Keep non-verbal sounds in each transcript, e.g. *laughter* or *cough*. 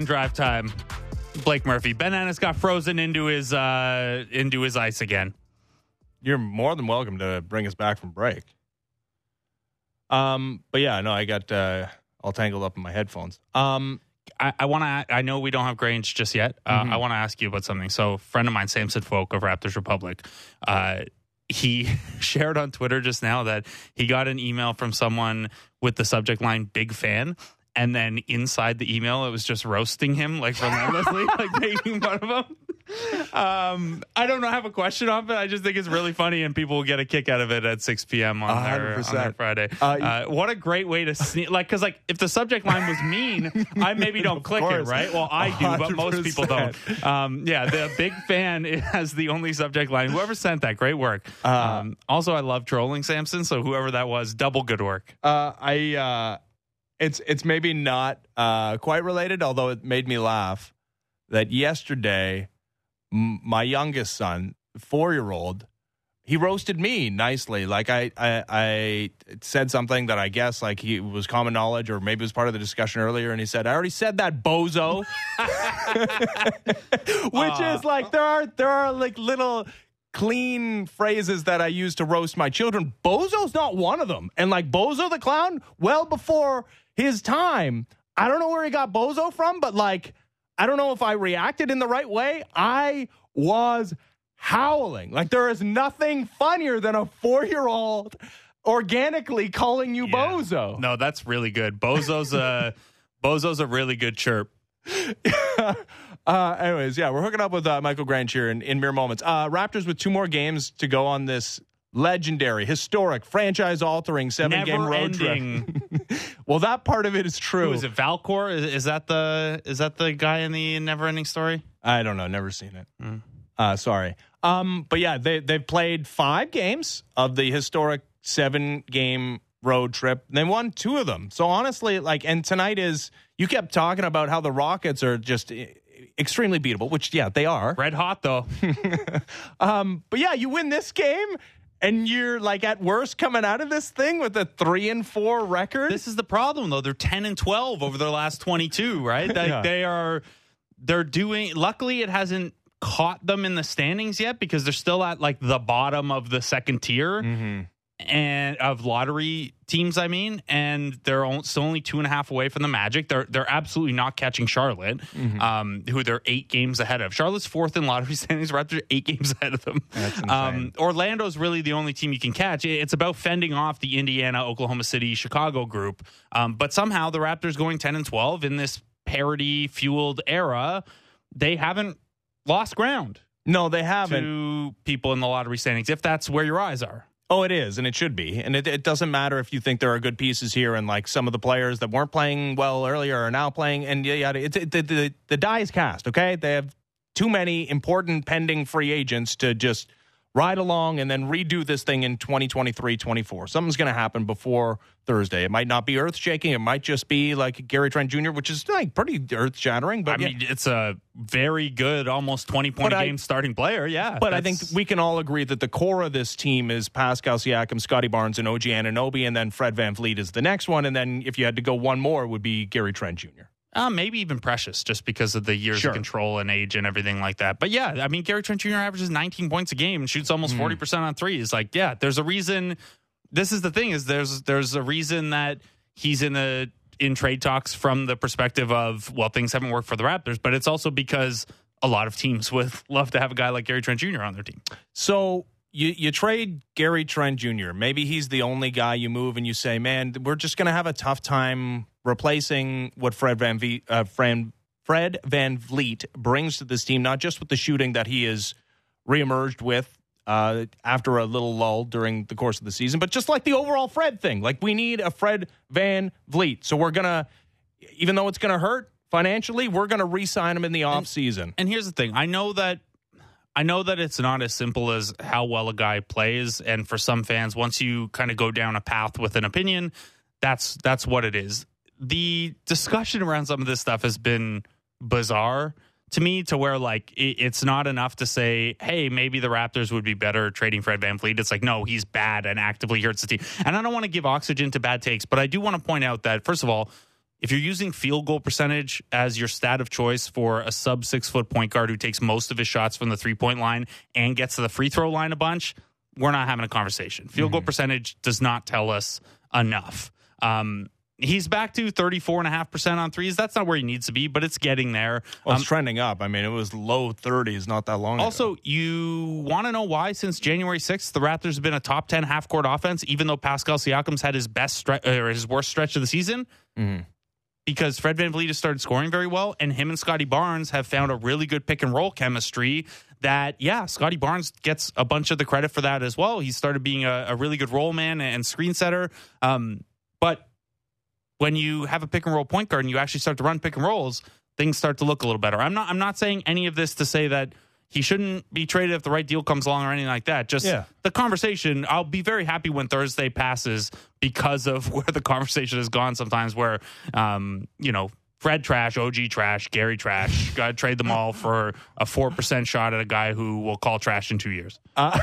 Fan drive time. Blake Murphy. Ben Ennis got frozen into his uh into his ice again. You're more than welcome to bring us back from break. Um, but yeah, no, I got uh, all tangled up in my headphones. Um, I, I want to. I know we don't have Grange just yet. Uh, Mm-hmm. I want to ask you about something. So, a friend of mine, Samson Folk of Raptors Republic, uh, he *laughs* shared on Twitter just now that he got an email from someone with the subject line "Big Fan." And then inside the email, it was just roasting him like relentlessly, *laughs* like making fun of him. Um, I don't know, I have a question on it. I just think it's really funny, and people will get a kick out of it at 6 p.m. on, their, on their Friday. Uh, Uh, what a great way to sneak! Like, because like if the subject line was mean, *laughs* I maybe don't click it, right? Well, I do, but most people don't. Um, yeah, the big fan *laughs* has the only subject line. Whoever sent that, great work. Uh, um, also, I love trolling Samson, so whoever that was, double good work. uh, I uh, it's it's maybe not uh, quite related, although it made me laugh that yesterday m- my youngest son, four year old, he roasted me nicely. Like I, I I said something that I guess like he was common knowledge or maybe it was part of the discussion earlier, and he said, "I already said that, bozo," *laughs* which is like there are there are like little clean phrases that I use to roast my children. Bozo's not one of them. And like Bozo the clown, well before his time, I don't know where he got Bozo from, but like I don't know if I reacted in the right way. I was howling. Like there is nothing funnier than a 4-year-old organically calling you Bozo. No, that's really good. Bozo's a *laughs* Bozo's a really good chirp. *laughs* uh, anyways, yeah, we're hooking up with uh, Michael Grange here in, in mere moments. Uh, Raptors with two more games to go on this legendary, historic, franchise-altering seven-game road ending. trip. *laughs* well, that part of it is true. Who is it? Falkor? Is, is that the is that the guy in the Never Ending Story? I don't know. Never seen it. Mm. Uh, sorry. Um, but yeah, they they've played five games of the historic seven game road trip. They won two of them. So honestly, like, and tonight is you kept talking about how the Rockets are just extremely beatable, which yeah, they are. Red hot though. *laughs* Um, but yeah, you win this game. And you're like at worst coming out of this thing with a three and four record. This is the problem, though. They're ten and twelve over their last twenty-two. Right? *laughs* Like Yeah. they are. They're doing. Luckily, it hasn't caught them in the standings yet because they're still at like the bottom of the second tier mm-hmm. And of lottery teams. I mean, and they're still only two and a half away from the Magic. They're they're absolutely not catching Charlotte, um, who they're eight games ahead of. Charlotte's fourth in lottery *laughs* standings. Raptors are eight games ahead of them. Um, Orlando's really the only team you can catch. It's about fending off the Indiana, Oklahoma City, Chicago group. Um, but somehow the Raptors going 10 and 12 in this parity fueled era, they haven't lost ground no, they haven't. to people in the lottery standings, if that's where your eyes are. Oh, it is, and it should be. And it, it doesn't matter if you think there are good pieces here, and like some of the players that weren't playing well earlier are now playing. And yeah, yeah, it, the, the the die is cast. Okay, they have too many important pending free agents to just ride along and then redo this thing in 2023 24 something's going to happen before thursday it might not be earth shaking it might just be like gary trent jr which is like pretty earth shattering but I yeah. mean, it's a very good, almost 20 point But a I- game starting player. Yeah. But I think we can all agree that the core of this team is Pascal Siakam, Scottie Barnes, and OG Anunoby, and then Fred VanVleet is the next one. And then if you had to go one more, it would be Gary Trent Jr. Uh, maybe even Precious, just because of the years Sure. of control and age and everything like that. But yeah, I mean, Gary Trent Jr. averages 19 points a game and shoots almost Hmm. 40% on threes. Like, yeah, there's a reason. This is the thing is there's there's a reason that he's in the in trade talks from the perspective of well things haven't worked for the Raptors, but it's also because a lot of teams *laughs* would love to have a guy like Gary Trent Jr. on their team. So you you trade Gary Trent Jr. Maybe he's the only guy you move, and you say, "Man, we're just going to have a tough time replacing what Fred Van v- uh, Fran, Fred VanVleet brings to this team, not just with the shooting that he is reemerged with." Uh, after a little lull during the course of the season, but just like the overall Fred thing, like we need a Fred Van Vliet. So we're gonna, even though it's gonna hurt financially, we're gonna re-sign him in the off season. And here's the thing: I know that I know that it's not as simple as how well a guy plays, and for some fans, once you kind of go down a path with an opinion, that's that's what it is. The discussion around some of this stuff has been bizarre to me, to where like it, it's not enough to say, "Hey, maybe the Raptors would be better trading Fred VanVleet." It's like, no, he's bad and actively hurts the team. And I don't want to give oxygen to bad takes, but I do want to point out that first of all if you're using field goal percentage as your stat of choice for a sub six foot point guard who takes most of his shots from the three point line and gets to the free throw line a bunch, we're not having a conversation. Field mm-hmm. goal percentage does not tell us enough. Um, He's back to 34.5% on threes. That's not where he needs to be, but it's getting there. Well, it's um, trending up. I mean, it was low 30s not that long also, ago. you want to know why since January 6th, the Raptors have been a top 10 half court offense, even though Pascal Siakam's had his best stre- or his worst stretch of the season? Mm-hmm. Because Fred VanVleet has started scoring very well, and him and Scottie Barnes have found a really good pick and roll chemistry that, yeah, Scottie Barnes gets a bunch of the credit for that as well. He started being a, a really good role man and screen setter. Um, but when you have a pick and roll point guard and you actually start to run pick and rolls, things start to look a little better. I'm not I'm not saying any of this to say that he shouldn't be traded if the right deal comes along or anything like that. Just yeah. the conversation. I'll be very happy when Thursday passes because of *laughs* where the conversation has gone. Sometimes where, um, you know, Fred trash, OG trash, Gary trash. *laughs* Got to trade them all for a four percent shot at a guy who will call trash in two years. Uh,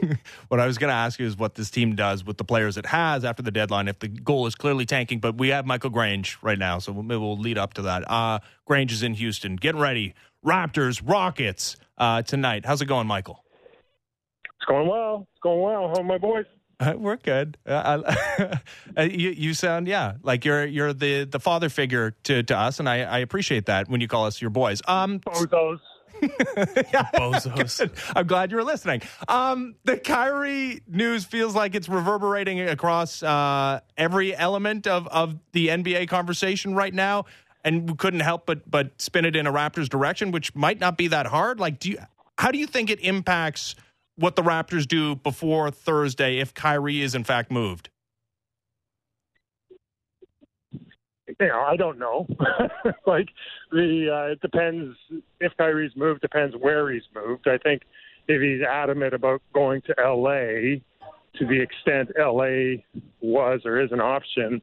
*laughs* what I was going to ask you is what this team does with the players it has after the deadline. If the goal is clearly tanking, but we have Michael Grange right now, so maybe we'll lead up to that. Uh, Grange is in Houston, getting ready. Raptors, Rockets uh, tonight. How's it going, Michael? It's going well. It's going well. How are my boys? Uh, we're good. Uh, *laughs* uh, you, you sound yeah like you're you're the the father figure to, to us, and I, I appreciate that when you call us your boys. Um, Bozos. *laughs* yeah, Bozos. I'm glad you were listening. Um, the Kyrie news feels like it's reverberating across uh, every element of of the NBA conversation right now, and we couldn't help but but spin it in a Raptors direction, which might not be that hard. Like, do you? How do you think it impacts? what the Raptors do before Thursday if Kyrie is in fact moved? You know, I don't know. *laughs* like the uh, it depends if Kyrie's moved. Depends where he's moved. I think if he's adamant about going to L.A. to the extent L.A. was or is an option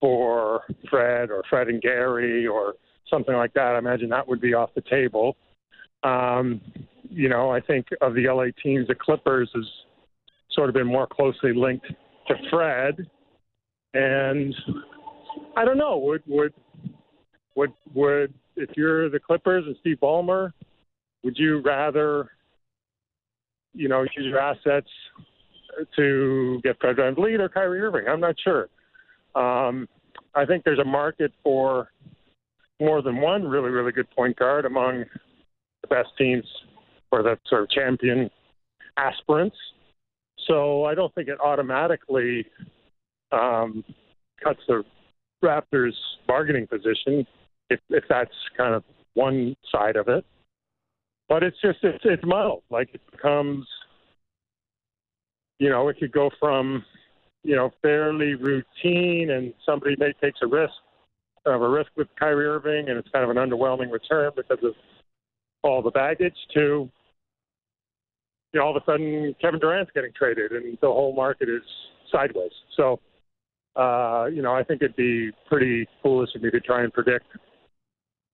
for Fred or Fred and Gary or something like that, I imagine that would be off the table. Um, you know, I think of the LA teams, the Clippers has sort of been more closely linked to Fred, and I don't know would would would would if you're the Clippers and Steve Ballmer, would you rather you know use your assets to get Fred VanVleet or Kyrie Irving? I'm not sure. Um, I think there's a market for more than one really really good point guard among the best teams or the sort of champion aspirants. So I don't think it automatically um, cuts the Raptors' bargaining position if, if that's kind of one side of it. But it's just it's it's muddled. Like it becomes, you know, it could go from, you know, fairly routine, and somebody may takes a risk, of a risk with Kyrie Irving, and it's kind of an underwhelming return because of all the baggage, to you know, all of a sudden Kevin Durant's getting traded and the whole market is sideways. So, uh, you know, I think it'd be pretty foolish of me to try and predict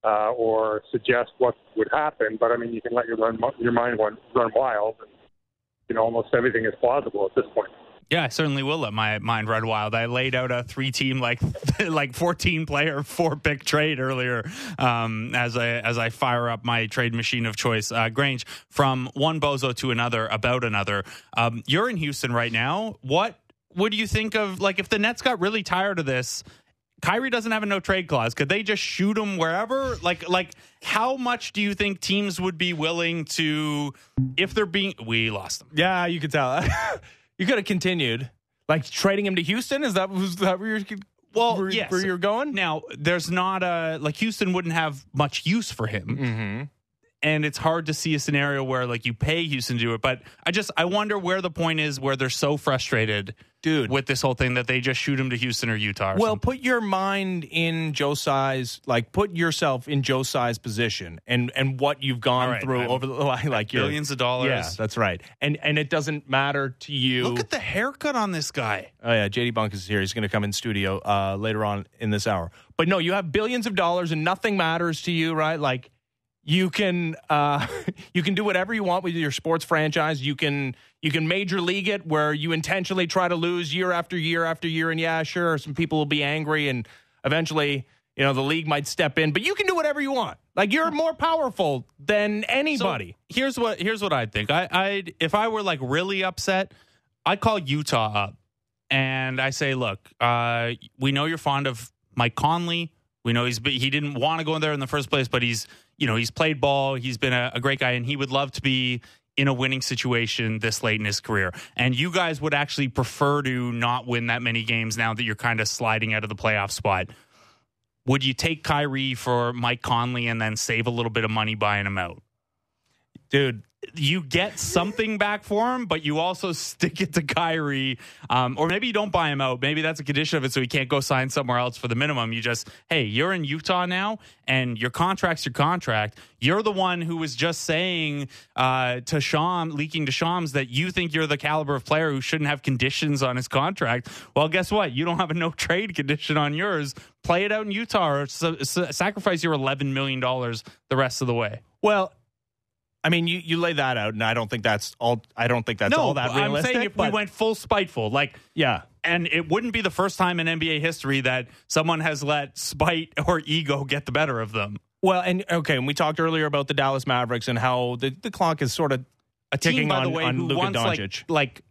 uh, or suggest what would happen. But I mean, you can let your run your mind run, run wild. And, you know, almost everything is plausible at this point. Yeah, I certainly will let my mind run wild. I laid out a three team like *laughs* like fourteen player four pick trade earlier um, as I as I fire up my trade machine of choice. Uh, Grange from one bozo to another about another. Um, you're in Houston right now. What would you think of like if the Nets got really tired of this? Kyrie doesn't have a no trade clause. Could they just shoot him wherever? Like, like how much do you think teams would be willing to if they're being? We lost them. Yeah, you could tell. *laughs* You could have continued, like trading him to Houston. Is that was that where you're? Well, where, yes. where you're going now? There's not a like Houston wouldn't have much use for him. Mm-hmm and it's hard to see a scenario where like you pay Houston to do it. But I just I wonder where the point is where they're so frustrated, dude, with this whole thing that they just shoot him to Houston or Utah. Or well, something. put your mind in Joe Tsai's like put yourself in Joe Tsai's position and and what you've gone right, through over the *laughs* like billions of dollars. Yeah, that's right. And and it doesn't matter to you. Look at the haircut on this guy. Oh yeah, JD Bunk is here. He's going to come in studio uh, later on in this hour. But no, you have billions of dollars and nothing matters to you, right? Like you can uh, *laughs* you can do whatever you want with your sports franchise. You can you can major league it where you intentionally try to lose year after year after year. And yeah, sure, some people will be angry and eventually, you know, the league might step in, but you can do whatever you want. Like you're more powerful than anybody. So here's what here's what I think. I I if I were like really upset, I'd call Utah up and I say, look, uh, we know you're fond of Mike Conley. We know he's he didn't want to go in there in the first place, but he's you know he's played ball. He's been a, a great guy, and he would love to be in a winning situation this late in his career. And you guys would actually prefer to not win that many games now that you're kind of sliding out of the playoff spot. Would you take Kyrie for Mike Conley and then save a little bit of money buying him out? Dude, you get something back for him, but you also stick it to Kyrie. Um, or maybe you don't buy him out. Maybe that's a condition of it so he can't go sign somewhere else for the minimum. You just, hey, you're in Utah now and your contract's your contract. You're the one who was just saying uh, to Sham, leaking to Shams that you think you're the caliber of player who shouldn't have conditions on his contract. Well, guess what? You don't have a no trade condition on yours. Play it out in Utah or sacrifice your $11 million the rest of the way. Well, I mean, you, you lay that out, and I don't think that's all. I don't think that's no, all that realistic. I'm saying if but, we went full spiteful, like yeah, and it wouldn't be the first time in NBA history that someone has let spite *laughs* or ego get the better of them. Well, and okay, and we talked earlier about the Dallas Mavericks and how the, the clock is sort of a ticking on, by the way, on who Luka once Doncic. like, like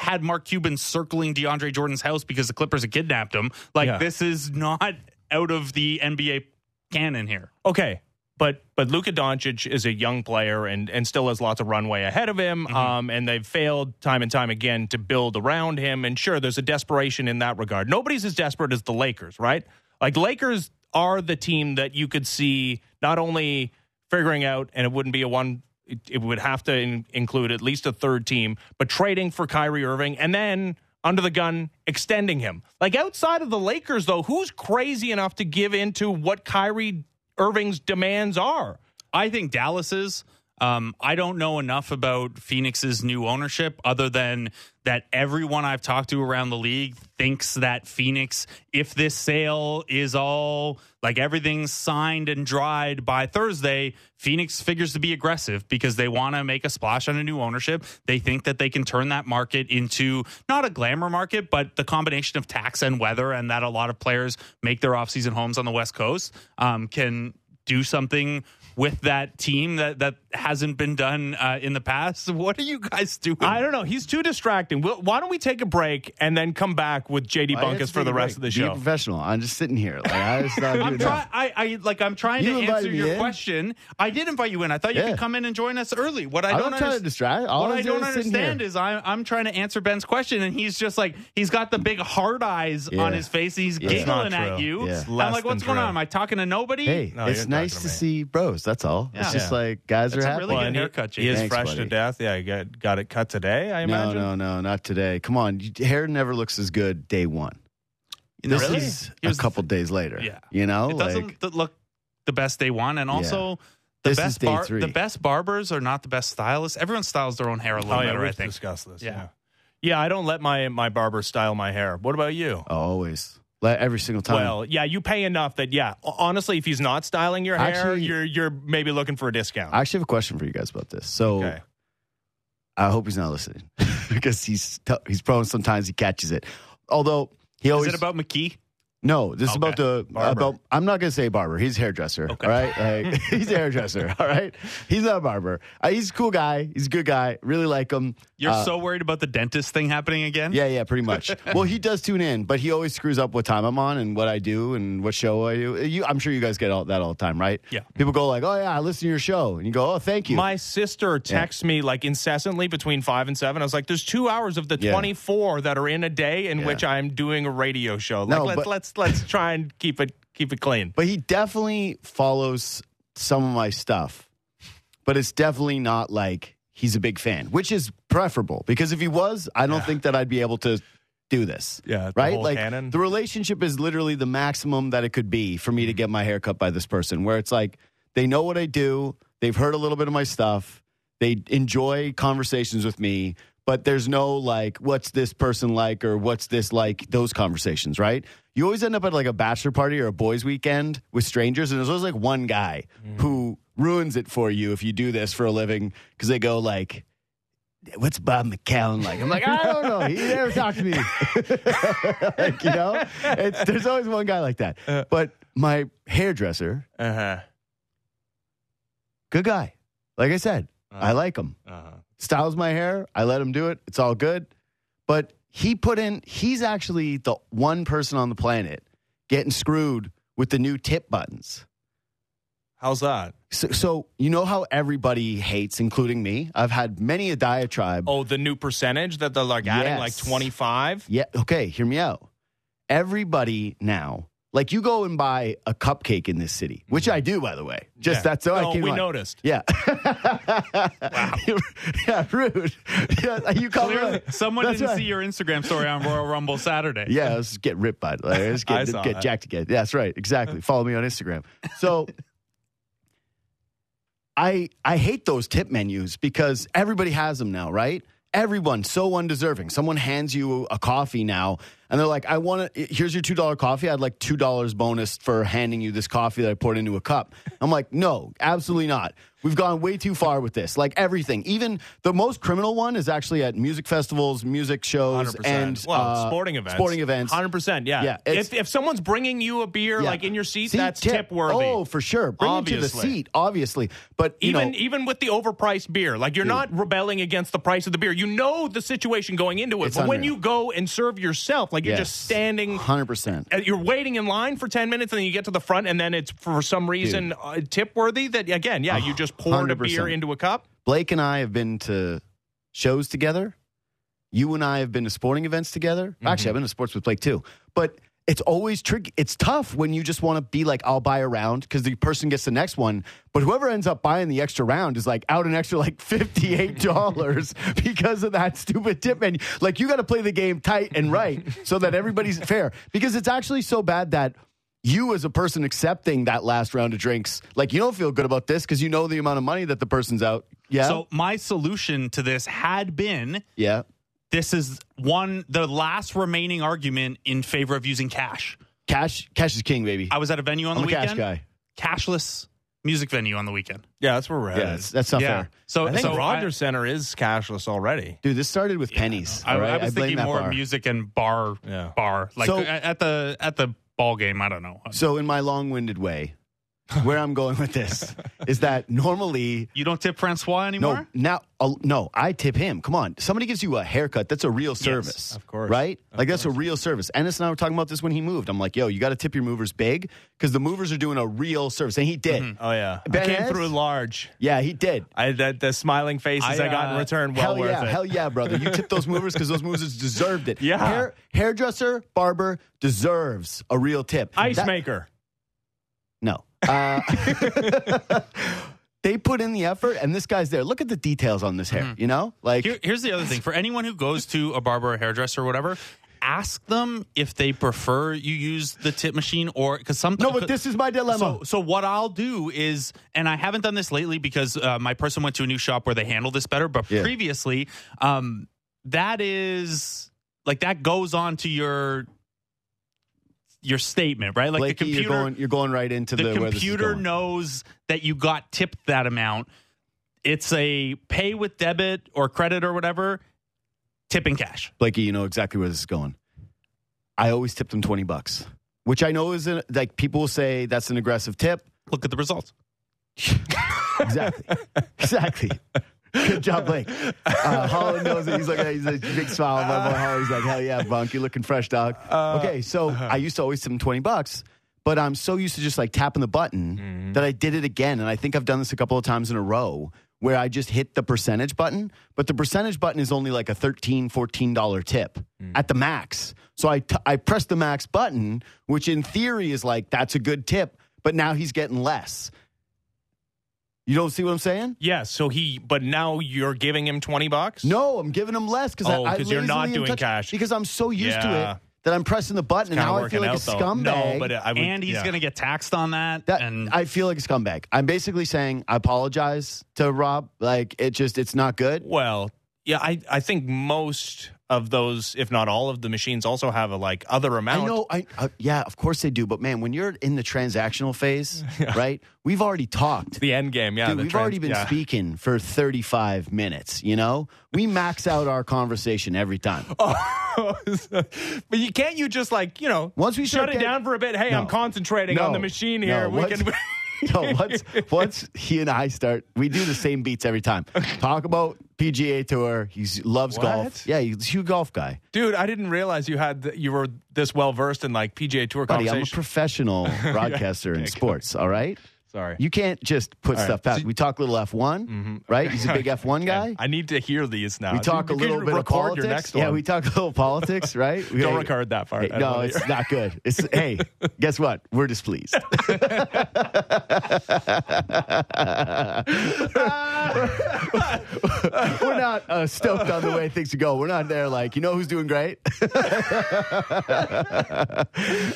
had Mark Cuban circling DeAndre Jordan's house because the Clippers had kidnapped him. Like Yeah. this is not out of the NBA canon here. Okay, but but Luka Doncic is a young player and and still has lots of runway ahead of him. Mm-hmm. Um, and they've failed time and time again to build around him. And sure, there's a desperation in that regard. Nobody's as desperate as the Lakers, right? Like Lakers are the team that you could see not only figuring out, and it wouldn't be a one. It, it would have to in, include at least a third team, but trading for Kyrie Irving and then under the gun extending him. Like outside of the Lakers, though, who's crazy enough to give into what Kyrie Irving's demands are? I think Dallas's. Um, I don't know enough about Phoenix's new ownership other than that everyone I've talked to around the league thinks that Phoenix, if this sale is all like everything's signed and dried by Thursday, Phoenix figures to be aggressive because they want to make a splash on a new ownership. They think that they can turn that market into not a glamour market, but the combination of tax and weather, and that a lot of players make their offseason homes on the West Coast um, can do something with that team that that hasn't been done uh, in the past. *laughs* What are you guys doing? I don't know. He's too distracting. We'll, why don't we take a break and then come back with JD Why Bunkis for the a rest of break? the Be a show? professional. I'm just sitting here. Like I just not *laughs* I'm doing trying. I, I like. I'm trying You to invited answer me your in. question. I did invite you in. I thought you Yeah. could come in and join us early. What I I'm don't not trying to understand. distract. All what I'm I doing don't is sitting understand here. is I'm I'm trying to answer Ben's question, and he's just like he's got the big hard eyes Yeah. on his face. And he's Yeah. It's not giggling at true. you. Yeah. I'm Less like, what's than going on? Am I talking to nobody? Hey, No, it's you're nice talking to to me. see bros. That's all. It's Yeah. just Yeah. like guys That's are a happy. really good and he- haircut, He is Thanks, fresh to death. Yeah, you got, got it cut today, I imagine. no, no, no, not today. Come on, hair never looks as good day one. You This really? is He a couple days later. Yeah. you know, It like doesn't th- look the best day one, and also the This is best day bar- three. the best barbers are not the best stylists. Everyone styles their own hair a oh, little Oh, yeah, better. I think. Discuss this. Yeah. Yeah. yeah, I don't let my, my barber style my hair. What about you? oh, always like every single time. Well, yeah, you pay enough that yeah. Honestly, if he's not styling your hair, Actually- you're you're maybe looking for a discount. I actually have a question for you guys about this. So okay. I hope he's not listening *laughs* because he's t- he's prone. Sometimes he catches it. Although he always Is it about McKee? No, this is about the Barber. about. I'm not gonna say barber. He's a hairdresser. Okay. All right, like, *laughs* he's a hairdresser. All right, he's not a barber. Uh, he's a cool guy. He's a good guy. Really like him. You're Uh, so worried about the dentist thing happening again? Yeah, yeah, pretty much. *laughs* well, he does tune in, but he always screws up what time I'm on and what I do and what show I do. You, I'm sure you guys get all that all the time, right? Yeah. People go like, "Oh yeah, I listen to your show," and you go, "Oh, thank you." My sister texts me like incessantly between five and seven. I was like, "There's two hours of the Yeah. 24 that are in a day in Yeah. which I'm doing a radio show. Like, No, let's but- let's let's try and keep it keep it clean." But he definitely follows some of my stuff. But it's definitely not like he's a big fan, which is preferable because if he was, I don't Yeah. think that I'd be able to do this. Yeah, right? Like canon. the relationship is literally the maximum that it could be for me to mm. get my hair cut by this person where it's like they know what I do, they've heard a little bit of my stuff, they enjoy conversations with me, but there's no like what's this person like or what's this like those conversations, right? You always end up at like a bachelor party or a boys weekend with strangers and there's always like one guy Mm. who ruins it for you if you do this for a living because they go like what's Bob McCown like? I'm like, I don't know. He never talked to me. *laughs* like, you know, it's, there's always one guy like that. Uh. But my hairdresser, Uh huh. good guy. Like I said, I like him. Uh-huh. Styles my hair. I let him do it. It's all good. But he put in, he's actually the one person on the planet getting screwed with the new tip buttons. How's that? So, so you know how everybody hates, including me? I've had many a diatribe. Oh, the new percentage that they're like adding like 25? Yeah. Okay. Hear me out. Everybody now, like you go and buy a cupcake in this city, which mm-hmm. I do, by the way. Just Yeah. that's so I oh, came we on. noticed. Yeah. *laughs* yeah. Rude. Yeah. You call Clearly, me. someone That's didn't right. see your Instagram story on Royal Rumble Saturday. Yeah, let's get ripped by it. Let's *laughs* I get, saw get that. jacked again. Yeah, that's right. Exactly. *laughs* Follow me on Instagram. So I I hate those tip menus because everybody has them now, right? Everyone so undeserving. Someone hands you a coffee now, and they're like, "I want to. Here's your two dollar coffee. I'd like two dollars bonus for handing you this coffee that I poured into a cup." I'm like, "No, absolutely not. We've gone way too far with this. Like everything, even the most criminal one is actually at music festivals, music shows, 100%. and well, uh, sporting events. Sporting events. 100%. Yeah. Yeah, if, if someone's bringing you a beer Yeah. like in your seat, Seat that's tip, worthy. Oh, for sure. Bring it to the seat, obviously. But you even know, even with the overpriced beer, like you're not rebelling against the price of the beer. You know the situation going into it. It's but when you go and serve yourself, like you're Yes. just standing, hundred percent. you're waiting in line for ten minutes, and then you get to the front, and then it's for some reason uh, tip worthy. That again, yeah, you just poured a beer into a cup. Blake and I have been to shows together. You and I have been to sporting events together. Mm-hmm. Actually, I've been to sports with Blake too. But it's always tricky. It's tough when you just want to be like, I'll buy a round because the person gets the next one. But whoever ends up buying the extra round is like out an extra like $58 *laughs* because of that stupid tip menu. Like you got to play the game tight and right so that everybody's fair because it's actually so bad that you as a person accepting that last round of drinks, like you don't feel good about this because you know the amount of money that the person's out. Yeah. So my solution to this had been yeah. this is one the last remaining argument in favor of using cash. Cash cash is king, baby. I was at a venue on I'm the a cash guy. Cashless music venue on the weekend. Yeah, that's where we're at. Yeah, that's, that's not fair. So I think so Rogers Center is cashless already. Dude, this started with pennies. I, all right? I was blame thinking that more bar. music and bar Yeah. bar like So- at the at the ball game. I don't know. So in my long-winded way, *laughs* where I'm going with this is that normally You don't tip Francois anymore. no now uh, no I tip him. Come on, somebody gives you a haircut. That's a real service, of course. right? Of like that's a real service. Ennis and I were talking about this when he moved. I'm like, yo, you got to tip your movers big because the movers are doing a real service, and he did. Oh yeah, Ben I came Hess? through large. Yeah, he did. I that the smiling faces I, I, got in uh, return well hell worth yeah, it. hell yeah, *laughs* brother! You tip those movers because those movers deserved it. Yeah. Hair, hairdresser, barber deserves a real tip. Ice That- maker. Uh, *laughs* they put in the effort, and this guy's there. Look at the details on this hair. You know, like Here, here's the other thing: for anyone who goes to a barber or hairdresser or whatever, ask them if they prefer you use the tip machine or because sometimes. no, but this is my dilemma. So, so what I'll do is, and I haven't done this lately because uh, my person went to a new shop where they handle this better. But Yeah. previously, um, that is like that goes on to your your statement, right? Like Blakey, the you're computer, going, you're going right into the, the where this is computer knows that you got tipped that amount. It's a pay with debit or credit or whatever, tip in cash. Blakey, you know exactly where this is going. I always tip them twenty bucks, which I know is an, like people will say that's an aggressive tip. Look at the results. *laughs* Exactly, exactly. Good job, Blake. Uh, Holland knows it. He's like, he's a big smile. My boy Holland. He's like, hell yeah, Bunk, you're looking fresh, dog. Uh, okay, so uh-huh. I used to always tip him 20 bucks, but I'm so used to just like tapping the button mm-hmm. that I did it again. And I think I've done this a couple of times in a row where I just hit the percentage button, but the percentage button is only like a $13, $14 tip mm. at the max. So I, t- I press the max button, which in theory is like, that's a good tip, but now he's getting less. You don't see what I'm saying? Yeah, so he, but now you're giving him 20 bucks? No, I'm giving him less because Oh, I, I 'cause you're not lazily am doing cash. because I'm so used to it that I'm pressing the button and Kinda now I working feel like a out, though. scumbag. No, but I would, and he's yeah. going to get taxed on that. that, and I feel like a scumbag. I'm basically saying I apologize to Rob. Like it just it's not good. Well, yeah, I, I think most of those, if not all of the machines, also have a like other amount. I know. I uh, yeah, of course they do. But man, when you're in the transactional phase, *laughs* right? We've already talked. The end game, yeah. Dude, the we've trans- already been yeah. speaking for 35 minutes. You know, we max out our conversation every time. *laughs* but you can't you just like you know Once we shut it getting- down for a bit. Hey, No. I'm concentrating No. on the machine No. here. we Once- can. *laughs* *laughs* no, once once he and I start, we do the same beats every time. Talk about PGA Tour. He loves What? golf. Yeah, he's a huge golf guy. Dude, I didn't realize you had th- you were this well versed in like PGA Tour Buddy, I'm a professional *laughs* broadcaster in sports. All right. Sorry. You can't just put All right. stuff past. We talk a little F1, right? He's a big F1 *laughs* guy. I need to hear these now. We talk You a little bit of politics. Yeah, we talk a little politics, right? We, *laughs* Don't Hey, record that part. hey, no, it's not good. It's *laughs* hey, guess what? We're displeased. We're not uh, stoked on the way things go. We're not there like, you know who's doing great?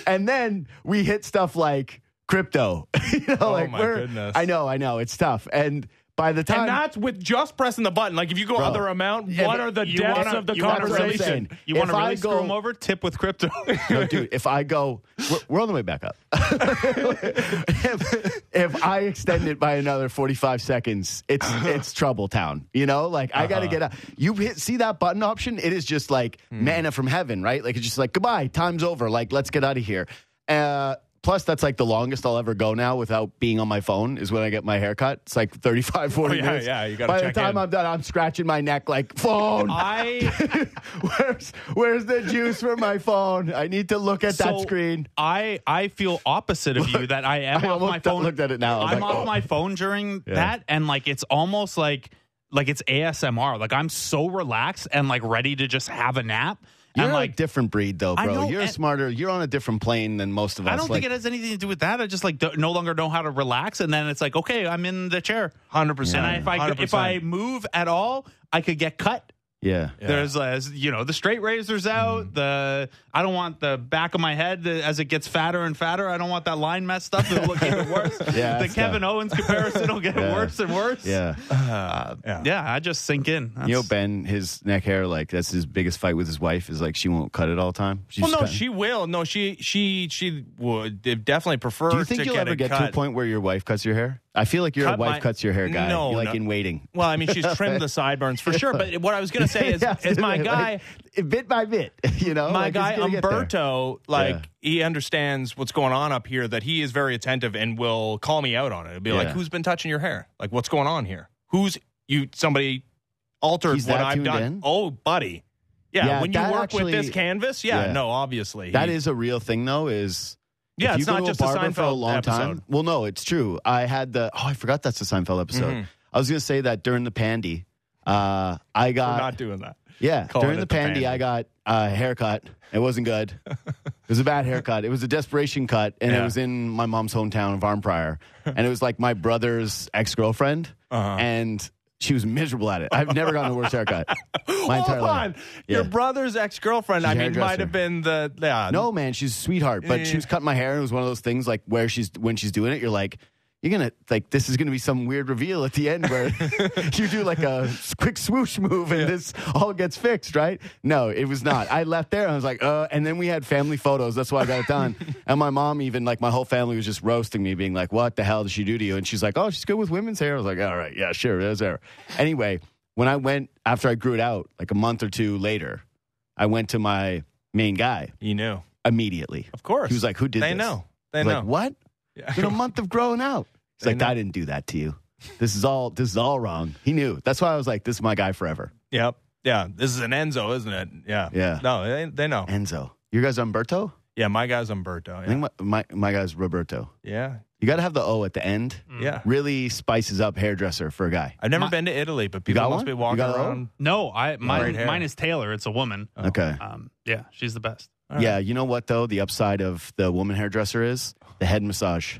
and then we hit stuff like crypto. *laughs* you know, Oh, like my goodness. I know, I know, it's tough. And by the time and that's with just pressing the button. Like if you go Bro. other amount, Yeah, what are the depths wanna- of the you conversation? You want to I really screw go- over? Tip with crypto. *laughs* No, dude, if I go, we're, we're on the way back up. *laughs* if, if I extend it by another 45 seconds, it's it's trouble town. You know, like I got to get out. You hit, see that button option? It is just like manna from heaven, right? Like it's just like, goodbye, time's over. Like, let's get out of here. Uh, plus, that's like the longest I'll ever go now without being on my phone is when I get my haircut. It's like 35, 40 Oh, yeah, minutes. yeah, you gotta By the time in. I'm done, I'm scratching my neck like, phone. I *laughs* where's, where's the juice for my phone? I need to look at that screen. I I feel opposite of you that I am I off my phone. looked at it now. I was I'm like, off oh. my phone during Yeah. that, and like it's almost like like it's ASMR. Like I'm so relaxed and like ready to just have a nap. You're and a like different breed, though, bro. know, you're and- smarter. You're on a different plane than most of us. I don't like, think it has anything to do with that. I just like don't, no longer know how to relax, and then it's like okay, I'm in the chair. hundred percent. And I, if I if I move at all, I could get cut. Yeah. There's, uh, you know, the straight razors out. Mm. The I don't want the back of my head to- as it gets fatter and fatter. I don't want that line messed up. It'll look even worse. Yeah, the Kevin tough. Owens comparison will get *laughs* Yeah. worse and worse. Yeah. Uh, Yeah. yeah, I just sink in. You know, Ben, his neck hair, like, that's his biggest fight with his wife is like she won't cut it all the time. She's well, no, cutting- she will. No, she she she would definitely prefer. Do you think you'll get ever get cut. to a point where your wife cuts your hair? I feel like you're Cut wife my- cuts your hair guy. No, you're like no. in waiting. Well, I mean, she's trimmed the *laughs* sideburns for sure. But what I was going to say *laughs* is, Yeah, is my like, guy, bit by bit, *laughs* you know? my like, guy gonna get there. Umberto, like Yeah. he understands what's going on up here. That he is very attentive and will call me out on it. It'll be like, "Who's been touching your hair? Like, what's going on here? Who's you? Somebody altered He's what I've done? in? Oh, buddy, yeah. Yeah, when you work actually- with this canvas, yeah, Yeah. no, obviously That he- is a real thing, though, is yeah. It's not just a a Seinfeld for a long episode. time. Well, no, it's true. I had the oh, I forgot that's the Seinfeld episode. Mhm. I was going to say that during the pandy, uh, I We're got not doing that. yeah calling during the the pandy, pandy. I got a haircut. It wasn't good. *laughs* it was a bad haircut. It was a desperation cut, and it was in my mom's hometown of Arnprior, and it was like my brother's ex girlfriend, Uh-huh. and she was miserable at it. I've never gotten a worse haircut. *laughs* My entire Hold life. on. Your brother's ex girlfriend, She's I a mean, hairdresser. might have been the. Yeah. No, man, she's a sweetheart. But Yeah. she was cutting my hair, and it was one of those things like where she's when she's doing it, you're like, you're gonna like this is gonna be some weird reveal at the end where *laughs* you do like a quick swoosh move and this all gets fixed, right? No, it was not. I left there and I was like, uh, and then we had family photos. That's why I got it done. *laughs* and my mom, even like my whole family was just roasting me, being like, "What the hell did she do to you?" And she's like, "Oh, she's good with women's hair." I was like, "All right, yeah, sure, there's there." Anyway, when I went after I grew it out, like a month or two later, I went to my main guy You knew. immediately. Of course. He was like, "Who did They this?" know. They know. Like, what? Yeah. It's a month of growing out. He's They like, know. I didn't do that to you. This is all. This is all wrong. He knew. That's why I was like, this is my guy forever. Yep. Yeah. This is an Enzo, isn't it? Yeah. Yeah. No, they, they know. Enzo, your guy's Umberto. Yeah. My guy's Umberto. I Yeah. think my, my my guy's Roberto. Yeah. You got to have the O at the end. Yeah. Really spices up hairdresser for a guy. I've never My- been to Italy, but You people got must one? be You walking got a O? around. No, I mine, Great mine is Taylor. It's a woman. Okay. Um, yeah, she's the best. All right. Yeah. You know what though? The upside of the woman hairdresser is the head massage.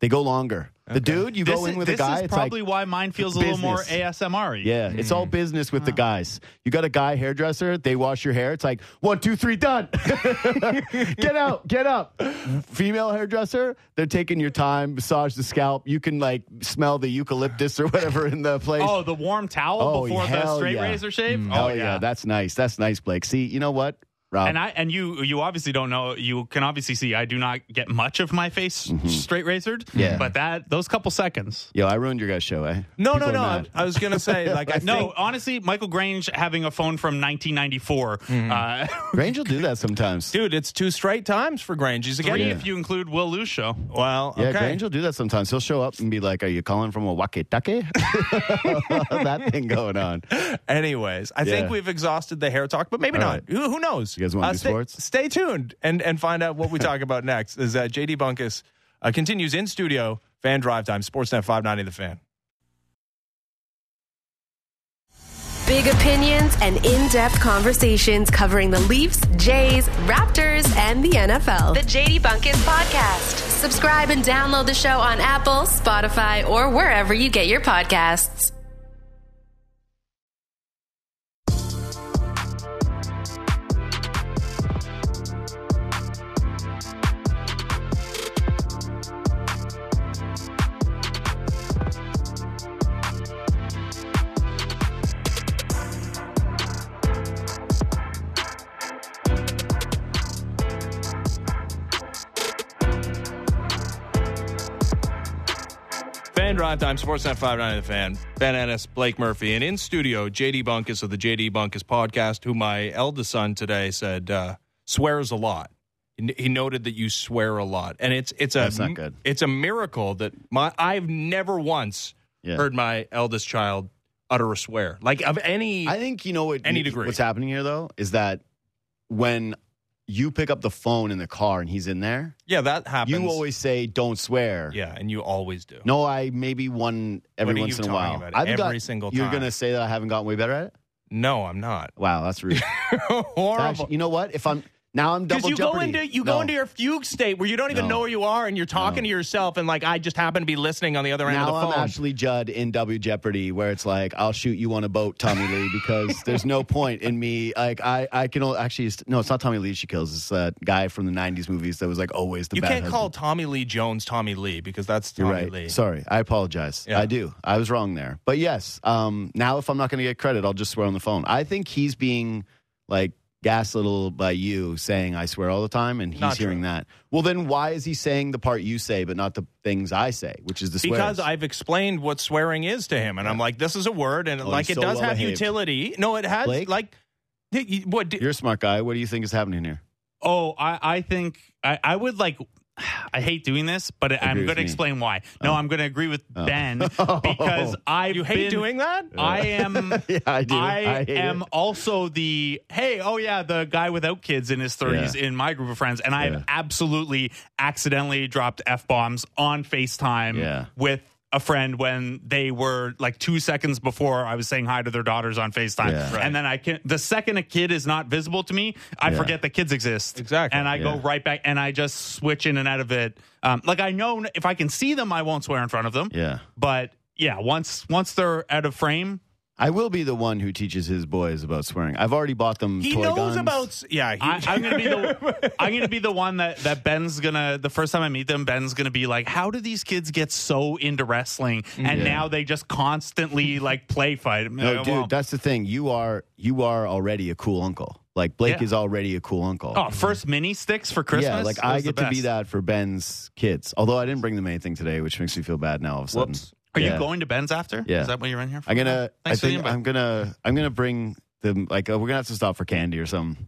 They go longer. The dude, you This go in with this a guy. is it's like probably why mine feels a little more. ASMR. Yeah, it's all hmm. business with the guys. You got a guy hairdresser, they wash your hair. It's like, one, two, three, done. *laughs* get out, get up. Female hairdresser, they're taking your time, massage the scalp. You can like smell the eucalyptus or whatever in the place. Oh, the warm towel Oh, before the straight yeah. razor shave. Mm. Oh, hell oh yeah. that's nice. That's nice, Blake. See, you know what, Rob? and I and you you obviously don't know. You can obviously see I do not get much of my face straight razored. Mm-hmm. Yeah. but that those couple seconds. Yo, I ruined your guys' show, eh? No, People no, no. I. I was gonna say *laughs* like I No, think honestly, Michael Grange having a phone from 1994. Mm-hmm. Uh, *laughs* Grange will do that sometimes. dude, it's two straight times for Grange. He's again. three Yeah. if you include Will Lew's show. Well, Yeah, okay. Grange will do that sometimes. He'll show up and be like, Are you calling from a walkie-talkie? *laughs* that thing going on. Anyways, I think we've exhausted the hair talk, but maybe All not. right. Who, who knows? You guys wanna do stay, sports? Stay tuned and and find out what we talk about next. Is uh, JD Bunkis uh, continues in studio, fan drive time, Sportsnet 590 The Fan. Big opinions and in depth conversations covering the Leafs, Jays, Raptors, and the NFL. The JD Bunkis Podcast. Subscribe and download the show on Apple, Spotify, or wherever you get your podcasts. Fan drive time, Sportsnet 590 The Fan. Ben Ennis, Blake Murphy, and in studio, JD Bunkis of the JD Bunkis podcast, who my eldest son today said uh, swears a lot. He he noted that you swear a lot, and it's it's a That's not good. it's a miracle that my I've never once Yeah. heard my eldest child utter a swear like of any. I think you know what Any degree. what's happening here though is that when you pick up the phone in the car and he's in there, yeah, that happens. you always say don't swear. yeah, and you always do. No, I maybe one every once in a while. about? I haven't Every got- single time. You're gonna say that I haven't gotten way better at it? No, I'm not. Wow, that's rude. *laughs* Horrible. Actually, you know what? If I'm now I'm Because double you go into you No. go into your fugue state where you don't even No. know where you are, and you're talking No. to yourself, and like I just happen to be listening on the other end now of the I'm. Ashley Judd in Double Jeopardy, where it's like I'll shoot you on a boat, Tommy Lee, *laughs* because there's no point in me. Like I, I can only, actually no, it's not Tommy Lee she kills. It's that guy from the '90s movies that was like always the you can't call. Tommy Lee Jones Tommy Lee because that's Tommy right. Lee. Sorry, I apologize. Yeah. I do. I was wrong there. But yes, um, now if I'm not going to get credit, I'll just swear on the phone. I think he's being like gaslit by you saying I swear all the time, and he's Not hearing true. that. Well, then why is he saying the part you say, but not the things I say, which is the swears? because I've explained what swearing is to him, and I'm like, this is a word, and Oh, like it so does have well-behaved. utility. No, it has Blake? like you- what? You're a smart guy. What do you think is happening here? Oh, I, I think I, I would like. I hate doing this, but I'm going to me. explain why. Oh. No, I'm going to agree with oh. Ben *laughs* oh. because I you hate doing that? *laughs* I am. *laughs* Yeah, I do. I, I am it. also the hey, oh yeah, the guy without kids in his 30s Yeah. in my group of friends, and I have absolutely accidentally dropped f bombs on Facetime Yeah. with a friend when they were like two seconds before I was saying hi to their daughters on Facetime, Yeah. Right. and then I can the second a kid is not visible to me, I Yeah. forget that kids exist Exactly. and I go right back and I just switch in and out of it. Um, like I know if I can see them, I won't swear in front of them. Yeah. But yeah, once once they're out of frame, I will be the one who teaches his boys about swearing. I've already bought them he toy knows guns. about yeah. He, I, I'm gonna be the *laughs* I'm gonna be the one that that Ben's gonna the first time I meet them, Ben's gonna be like, how do these kids get so into wrestling and Yeah. now they just constantly like play fight? No, Uh, dude, well, that's the thing. You are you are already a cool uncle. Like Blake Yeah. is already a cool uncle. oh, first mini sticks for Christmas. yeah, like I get to be that for Ben's kids. Although I didn't bring them anything today, which makes me feel bad now all of a sudden. Whoops. Are Yeah. you going to Ben's after? Yeah. Is that what you're in here for? I'm gonna. I Thanks for the think. I'm gonna. I'm gonna bring them. Like uh, we're gonna have to stop for candy or something.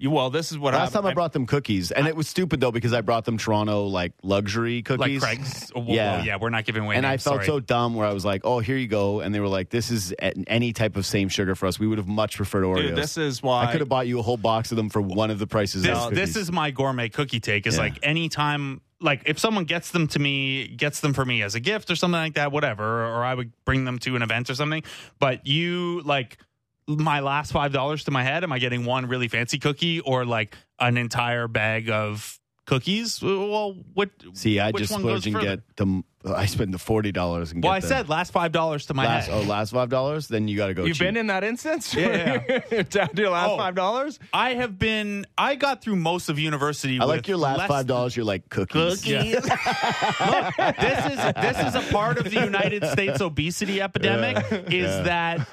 you, well, this is what Last happened. time I brought them cookies, and it was stupid though because I brought them Toronto like luxury cookies, like. Craig's. Oh, Yeah. yeah, yeah, we're not giving away. and I felt sorry. so dumb where I was like, "Oh, here you go," and they were like, "This is any type of same sugar for us. We would have much preferred Oreos." Dude, this is why I could have bought you a whole box of them for one of the prices. this, this is my gourmet cookie take is Yeah. like anytime like if someone gets them to me gets them for me as a gift or something like that whatever or i would bring them to an event or something. But you like my last five dollars to my head am i getting one really fancy cookie or like an entire bag of cookies. Uh, well, what? See, I just one splurge and further? get the. I spend the forty dollars and get. Well, get I the said last five dollars to my last. head. Oh, last five dollars. Then you got to go. You've cheap. been in that instance? Yeah, *laughs* Down to your last Oh. five dollars? I have been. I got through most of university. I like your last five dollars. You're like cookies. Cookies. *laughs* Look, this is this is a part of the United States obesity epidemic. Is that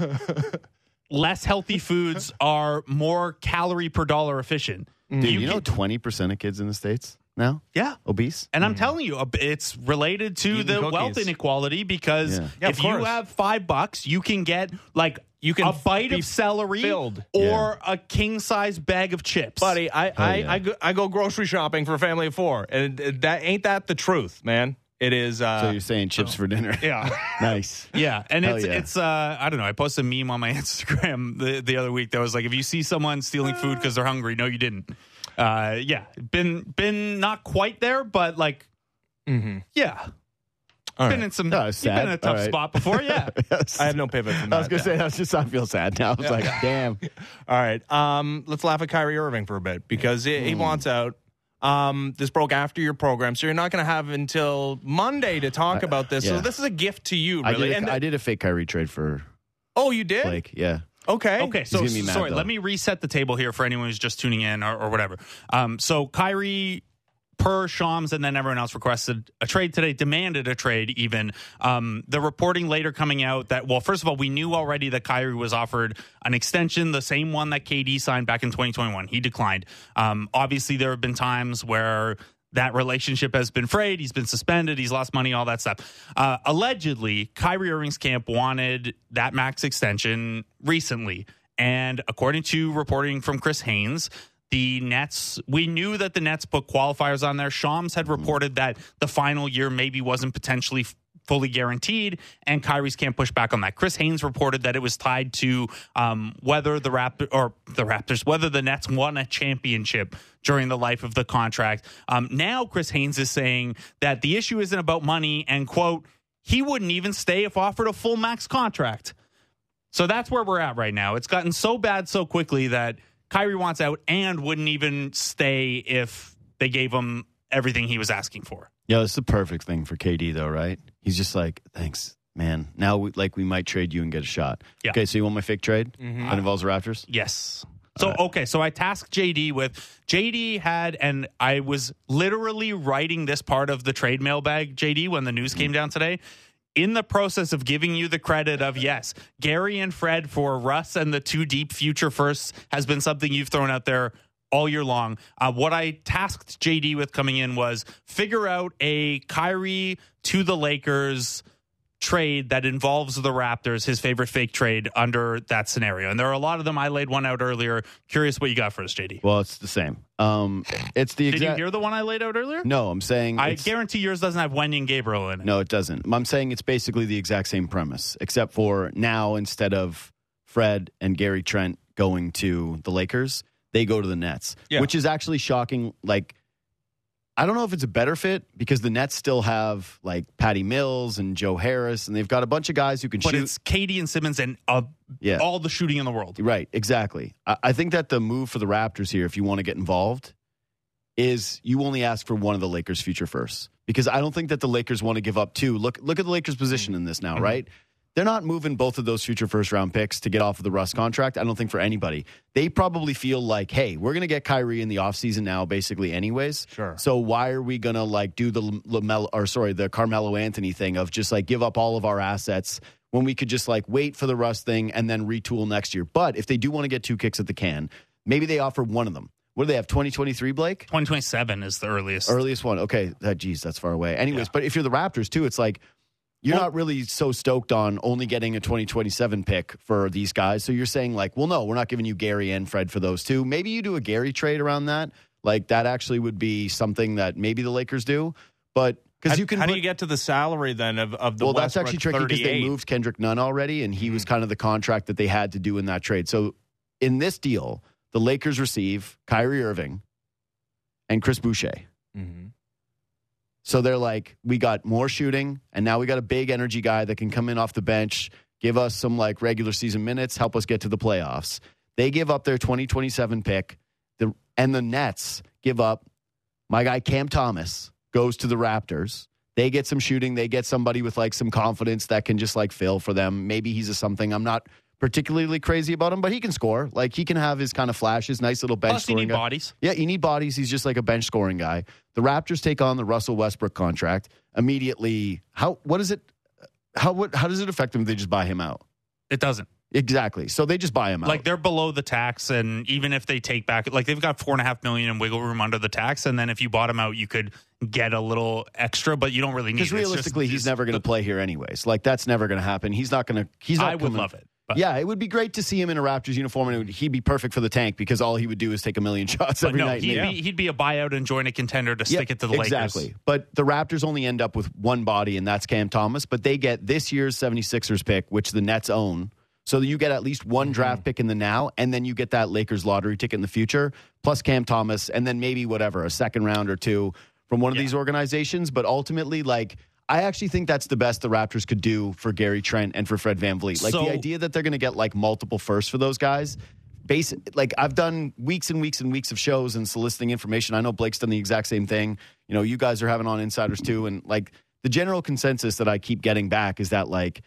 less healthy foods are more calorie per dollar efficient? Dude, you, You know, twenty percent of kids in the states now Yeah. obese. And I'm telling you, uh, it's related to Eating the cookies. wealth inequality because Yeah. Yeah, if you have five bucks, you can get like You can a bite be of celery filled. or a king size bag of chips. Buddy, I, I, yeah. I, go, I go grocery shopping for a family of four. And that ain't that the truth, man. It is. Uh, So you're saying chips for dinner? *laughs* yeah. *laughs* nice. Yeah, and Hell it's yeah. it's uh I don't know. I posted a meme on my *laughs* Instagram the the other week that was like, if you see someone stealing food because they're hungry, no, you didn't. Uh, yeah, been been not quite there, but like, yeah, All been right. in some. Oh, you've been in a tough All right. spot before, yeah. Yes. I have no pivot from that. I was gonna say that's just I feel sad now. I was like, damn. All right. Um, let's laugh at Kyrie Irving for a bit because he, Hmm. he wants out. Um, this broke after your program, so you're not going to have until Monday to talk about this. So this is a gift to you, I really. did. and A, I did a fake Kyrie trade for oh, you did? Blake. Yeah. Okay. Okay, so mad, sorry, though. let me reset the table here for anyone who's just tuning in or, or whatever. Um, so Kyrie, per Shams, and then everyone else requested a trade today, demanded a trade even. Um, the reporting later coming out that, well, first of all, we knew already that Kyrie was offered an extension, the same one that KD signed back in 2021. He declined. Um, obviously, there have been times where that relationship has been frayed. He's been suspended. He's lost money, all that stuff. Uh, allegedly, Kyrie Irving's camp wanted that max extension recently. And according to reporting from Chris Haynes, the Nets, we knew that the Nets put qualifiers on there. Shams had reported that the final year maybe wasn't potentially fully guaranteed, and Kyrie's can't push back on that. Chris Haynes reported that it was tied to um, whether the Raptor or the Raptors, whether the Nets won a championship during the life of the contract. Um, now, Chris Haynes is saying that the issue isn't about money, and quote, he wouldn't even stay if offered a full max contract. So that's where we're at right now. It's gotten so bad so quickly that Kyrie wants out and wouldn't even stay if they gave him everything he was asking for. Yeah, it's the perfect thing for KD though, right? He's just like, thanks, man. Now, we, like, we might trade you and get a shot. Yeah. Okay, so you want my fake trade mm-hmm. that involves the Raptors? Yes. So okay, so I tasked JD with JD had and I was literally writing this part of the trade mailbag JD when the news came mm-hmm. down today. In the process of giving you the credit of yes, Gary and Fred for Russ and the two deep future firsts has been something you've thrown out there all year long. Uh, what I tasked JD with coming in was figure out a Kyrie to the Lakers trade that involves the Raptors, his favorite fake trade under that scenario. And there are a lot of them. I laid one out earlier. Curious what you got for us, JD. Well, it's the same. Um, it's the exact. Did you hear the one I laid out earlier? no, I'm saying. I guarantee yours doesn't have Wenyen Gabriel in it. No, it doesn't. I'm saying it's basically the exact same premise, except for now instead of Fred and Gary Trent going to the Lakers, they go to the Nets, Yeah. which is actually shocking. Like, I don't know if it's a better fit because the Nets still have like Patty Mills and Joe Harris, and they've got a bunch of guys who can shoot. But shoot. it's KD and Simmons and uh, Yeah. all the shooting in the world. Right, exactly. I, I think that the move for the Raptors here, if you want to get involved, is you only ask for one of the Lakers' future first because I don't think that the Lakers want to give up two. Look, look at the Lakers' position in this now, right? They're not moving both of those future first round picks to get off of the Russ contract. I don't think for anybody. They probably feel like, hey, we're going to get Kyrie in the offseason now, basically, anyways. Sure. So why are we going to like do the Lamelo or sorry, the Carmelo Anthony thing of just like give up all of our assets when we could just like wait for the Russ thing and then retool next year? But if they do want to get two kicks at the can, maybe they offer one of them. What do they have? 2023, Blake? 2027 is the earliest. Earliest one. Okay. That, geez, that's far away. Anyways, Yeah. but if you're the Raptors too, it's like you're Well- not really so stoked on only getting a 2027 pick for these guys. So you're saying like, well, no, we're not giving you Gary and Fred for those two. Maybe you do a Gary trade around that. Like that actually would be something that maybe the Lakers do. But because you can how put, do you get to the salary then of, of the well, that's actually tricky because they moved Kendrick Nunn already, and he was kind of the contract that they had to do in that trade. So in this deal, the Lakers receive Kyrie Irving and Chris Boucher. Mhm. So they're like, we got more shooting, and now we got a big energy guy that can come in off the bench, give us some like regular season minutes, help us get to the playoffs. They give up their 2027 pick, the, and the Nets give up my guy Cam Thomas goes to the Raptors. They get some shooting. They get somebody with like some confidence that can just like fill for them. Maybe he's a something. I'm not particularly crazy about him, but he can score. Like he can have his kind of flashes, nice little bench Plus, scoring guy. bodies. Yeah, you need bodies. He's just like a bench scoring guy. The Raptors take on the Russell Westbrook contract immediately. How what is it? How what how does it affect them they just buy him out? It doesn't. Exactly. So they just buy him out. Like they're below the tax, and even if they take back, like they've got four and a half million in wiggle room under the tax, and then if you bought him out, you could get a little extra, but you don't really need. because it. Just- realistically, he's never going to play here anyways. Like that's never going to happen. He's not going to. He's not. I would coming- love it. But, Yeah, it would be great to see him in a Raptors uniform, and would, he'd be perfect for the tank because all he would do is take a million *laughs* shots every no, night. he'd, be, he'd be a buyout and join a contender to Yeah, stick it to the exactly. Lakers. Exactly. But the Raptors only end up with one body, and that's Cam Thomas. But they get this year's 76ers pick, which the Nets own. So you get at least Mm-hmm. one draft pick in the now, and then you get that Lakers lottery ticket in the future, plus Cam Thomas, and then maybe whatever, a second round or two from one of Yeah. these organizations. But ultimately, like, I actually think that's the best the Raptors could do for Gary Trent and for Fred VanVleet. Like, So- the idea that they're going to get, like, multiple firsts for those guys. Base, like I've done weeks and weeks and weeks of shows and soliciting information. I know Blake's done the exact same thing. You know, you guys are having on insiders too, and like the general consensus that I keep getting back is that like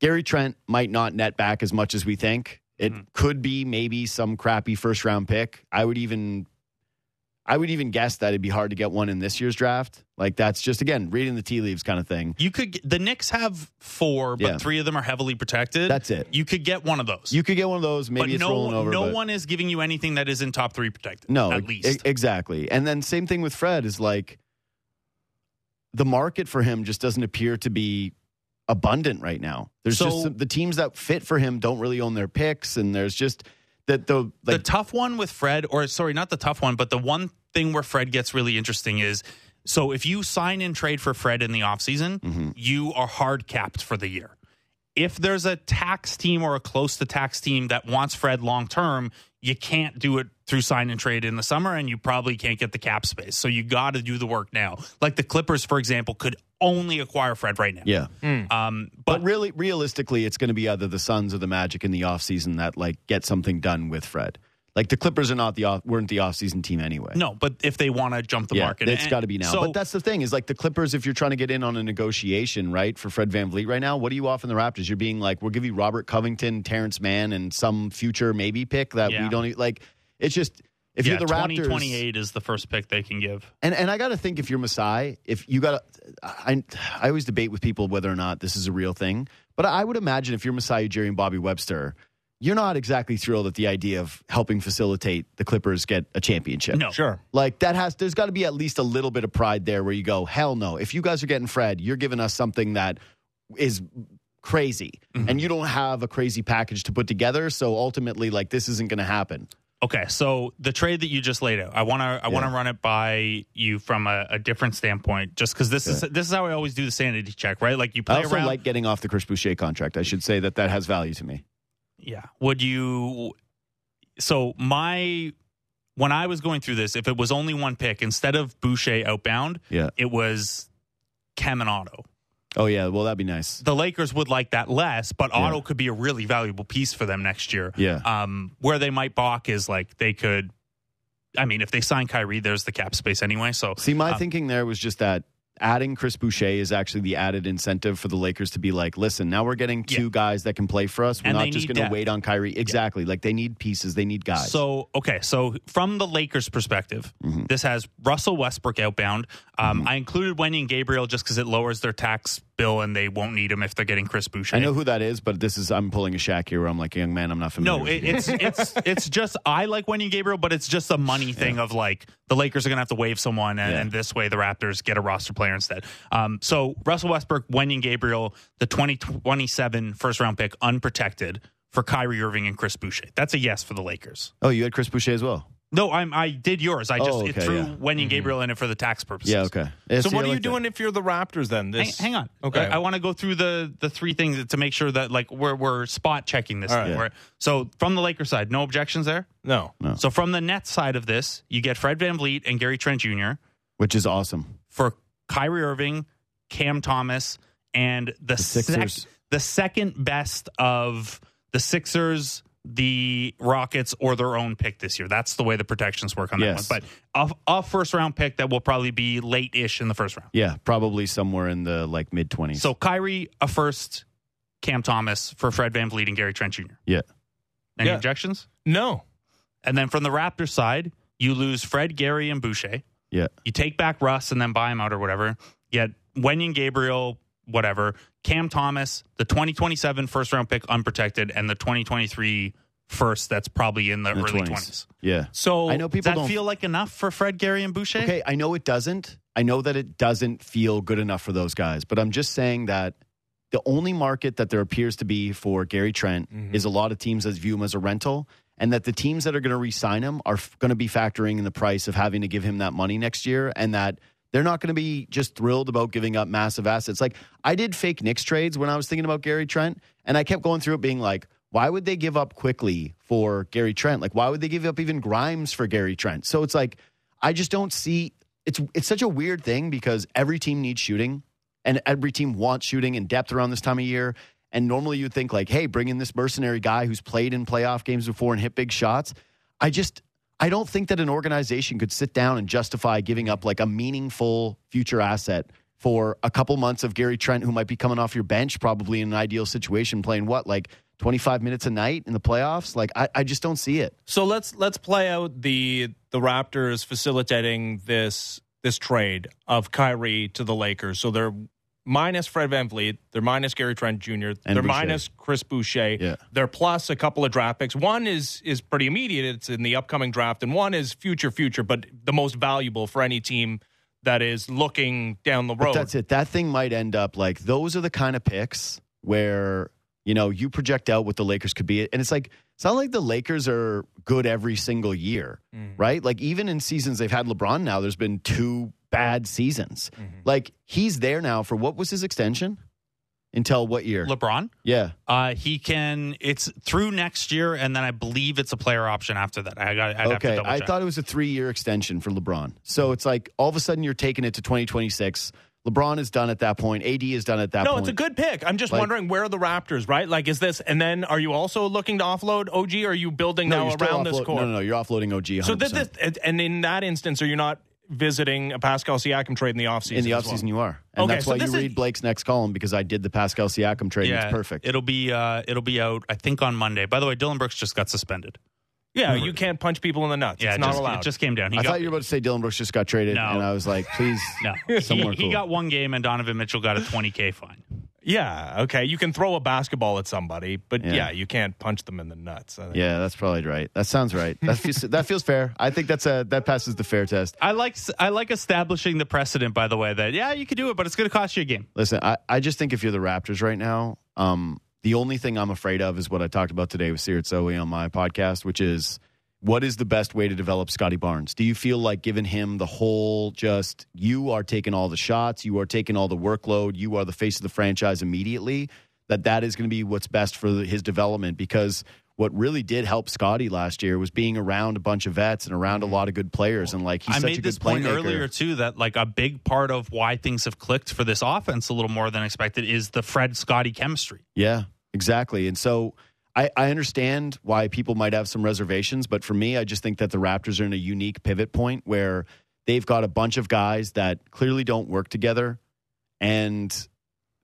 Gary Trent might not net back as much as we think. It Mhm. could be maybe some crappy first round pick. I would even I would even guess that it'd be hard to get one in this year's draft. Like that's just again reading the tea leaves kind of thing. You could the Knicks have four, but Yeah. three of them are heavily protected. That's it. You could get one of those. You could get one of those. Maybe but it's no, rolling over. no but- one is giving you anything that is in top three protected. No, at e- least. exactly. And then same thing with Fred is like the market for him just doesn't appear to be abundant right now. There's So- just some, the teams that fit for him don't really own their picks, and there's just that the the like tough one with Fred, or sorry, not the tough one, but the one thing where Fred gets really interesting is so if you sign and trade for Fred in the offseason, Mm-hmm. you are hard capped for the year. If there's a tax team or a close to tax team that wants Fred long term, you can't do it through sign and trade in the summer, and you probably can't get the cap space. So you got to do the work now. Like the Clippers, for example, could only acquire Fred right now. yeah. Um, But, but really, realistically, it's going to be either the Suns or the Magic in the offseason that like get something done with Fred. Like the Clippers are not the off, weren't the offseason team anyway. no, but if they want to jump the yeah, market, it's got to be now. So, but that's the thing is like the Clippers. If you're trying to get in on a negotiation, right, for Fred VanVleet right now, what are you offering the Raptors? You're being like, we'll give you Robert Covington, Terrence Mann, and some future maybe pick that Yeah. we don't like. It's just if yeah, you're the Raptors, 2028 is the first pick they can give. and and I got to think if you're Masai, if you got, I I always debate with people whether or not this is a real thing, but I would imagine if you're Masai Ujiri and Bobby Webster, you're not exactly thrilled at the idea of helping facilitate the Clippers get a championship. No, Sure. Like that has there's got to be at least a little bit of pride there where you go, hell no. If you guys are getting Fred, you're giving us something that is crazy. Mm-hmm. And you don't have a crazy package to put together, so ultimately like this isn't going to happen. Okay, so the trade that you just laid out, I want to I want to run it by you from a, a different standpoint, just because this is this is how I always do the sanity check, right? Like you play I also around. like getting off the Chris Boucher contract. I should say that that has value to me. yeah, would you? So my when I was going through this, if it was only one pick instead of Boucher outbound, Yeah. it was Cam and Otto. Oh yeah, well that'd be nice. The Lakers would like that less, but Yeah. Otto could be a really valuable piece for them next year. Yeah. Um, where they might balk is like they could. I mean, if they sign Kyrie, there's the cap space anyway. So See, my um, thinking there was just that adding Chris Boucher is actually the added incentive for the Lakers to be like, listen, now we're getting two Yeah. guys that can play for us. We're And not just going to wait on Kyrie. Exactly. Like they need pieces. They need guys. So okay, so from the Lakers' perspective, Mm-hmm. this has Russell Westbrook outbound. Um, I included Wenyen Gabriel just because it lowers their tax bill and they won't need him if they're getting Chris Boucher. I know who that is, but this is I'm pulling a Shaq here where I'm like, young man, I'm not familiar. No, it, it's it's *laughs* it's just I like Wenyen Gabriel, but it's just a money thing of like the Lakers are gonna have to waive someone, and, Yeah. and this way the Raptors get a roster player instead. Um, so Russell Westbrook, Wenyen Gabriel, the 2027 first round pick, unprotected for Kyrie Irving and Chris Boucher. That's a yes for the Lakers. oh, you had Chris Boucher as well. No, I'm I did yours. I just Oh, it okay, threw yeah. Mm-hmm. Wenyen Gabriel in it for the tax purposes. Yeah, okay. Yeah, So see, what I are you like that. doing if you're the Raptors then? Hang, This hang on. Okay. I, I want to go through the the three things to make sure that like we're we're spot checking this. All thing, right. right? So from the Lakers side, no objections there. no. No. So from the Nets side of this, you get Fred VanVleet and Gary Trent Jr. Which is awesome. for Kyrie Irving, Cam Thomas, and the, Sixers. sec- the second best of the Sixers, the Rockets or their own pick this year. That's the way the protections work on Yes. that one. But a, a first round pick that will probably be late ish in the first round. Yeah, probably somewhere in the like mid 20s. So Kyrie, a first, Cam Thomas for Fred VanVleet and Gary Trent Jr. yeah. Any Yeah. objections? No. And then from the Raptors side, you lose Fred, Gary, and Boucher. Yeah. You take back Russ and then buy him out or whatever. Yet Wenyen Gabriel, whatever. Cam Thomas, the 2027 first round pick unprotected, and the 2023 first that's probably in the, In the early 20s. 20s. Yeah. So I know Does people that don't feel like enough for Fred, Gary, and Boucher? Okay, I know it doesn't. I know that it doesn't feel good enough for those guys, but I'm just saying that the only market that there appears to be for Gary Trent mm-hmm. is a lot of teams that view him as a rental, and that the teams that are going to re-sign him are f- going to be factoring in the price of having to give him that money next year, and that they're not going to be just thrilled about giving up massive assets. Like I did fake Knicks trades when I was thinking about Gary Trent, and I kept going through it being like, why would they give up Quickley for Gary Trent? Like, why would they give up even Grimes for Gary Trent? So it's like, I just don't see. It's it's such a weird thing because every team needs shooting, and every team wants shooting and depth around this time of year. And normally you'd think like, hey, bring in this mercenary guy who's played in playoff games before and hit big shots. I just I don't think that an organization could sit down and justify giving up like a meaningful future asset for a couple months of Gary Trent, who might be coming off your bench, probably in an ideal situation, playing what like twenty five minutes a night in the playoffs. Like I, I just don't see it. So let's let's play out the the Raptors facilitating this this trade of Kyrie to the Lakers. So they're minus Fred VanVleet, they're minus Gary Trent Jr., And they're Boucher. minus Chris Boucher. Yeah. They're plus a couple of draft picks. One is is pretty immediate, it's in the upcoming draft, and one is future future, but the most valuable for any team that is looking down the But road. that's it. That thing might end up like those are the kind of picks where you know you project out what the Lakers could be, and it's like it's not like the Lakers are good every single year, Mm. right? Like even in seasons they've had LeBron now, there's been two bad seasons. Mm-hmm. Like he's there now for what was his extension until what year? LeBron, yeah, uh, he can. It's through next year, and then I believe it's a player option after that. I got. I'd have to okay. I thought it was a three year extension for LeBron. So it's like all of a sudden you're taking it to 2026. LeBron is done at that point. AD is done at that no, point. No, it's a good pick. I'm just Like- wondering where are the Raptors, right? Like, is this, and then are you also looking to offload OG? Or are you building no, now you're still around this offload- core? No, no, no. You're offloading OG. 100%. So that this, and in that instance, are you not visiting a Pascal Siakam trade in the offseason? in the as well? offseason you are. And Okay, that's so why you this is- read Blake's next column because I did the Pascal Siakam trade. and it's perfect. It'll be. Uh, it'll be out. I think on Monday. By the way, Dillon Brooks just got suspended. Yeah, you can't punch people in the nuts. Yeah, it's not just, allowed. It just came down. He I got, thought you were about to say Dillon Brooks just got traded, No. and I was like, please, No, he, somewhere he cool. got one game, and Donovan Mitchell got a 20k fine. Yeah, okay. You can throw a basketball at somebody, but yeah, Yeah. you can't punch them in the nuts. Yeah, that's probably right. That sounds right. That feels, *laughs* that feels fair. I think that's a that passes the fair test. I like I like establishing the precedent. By the way, that yeah, you can do it, but it's going to cost you a game. Listen, I, I just think if you're the Raptors right now, um, the only thing I'm afraid of is what I talked about today with Sirit Zoe on my podcast, which is what is the best way to develop Scottie Barnes? Do you feel like giving him the whole just you are taking all the shots, you are taking all the workload, you are the face of the franchise immediately? That that is going to be what's best for his development because what really did help Scottie last year was being around a bunch of vets and around a mm-hmm. lot of good players and like he's I such a made good this point playmaker. earlier too that like a big part of why things have clicked for this offense a little more than expected is the Fred Scottie chemistry. Yeah, exactly. And so I, I understand why people might have some reservations, but for me, I just think that the Raptors are in a unique pivot point where they've got a bunch of guys that clearly don't work together and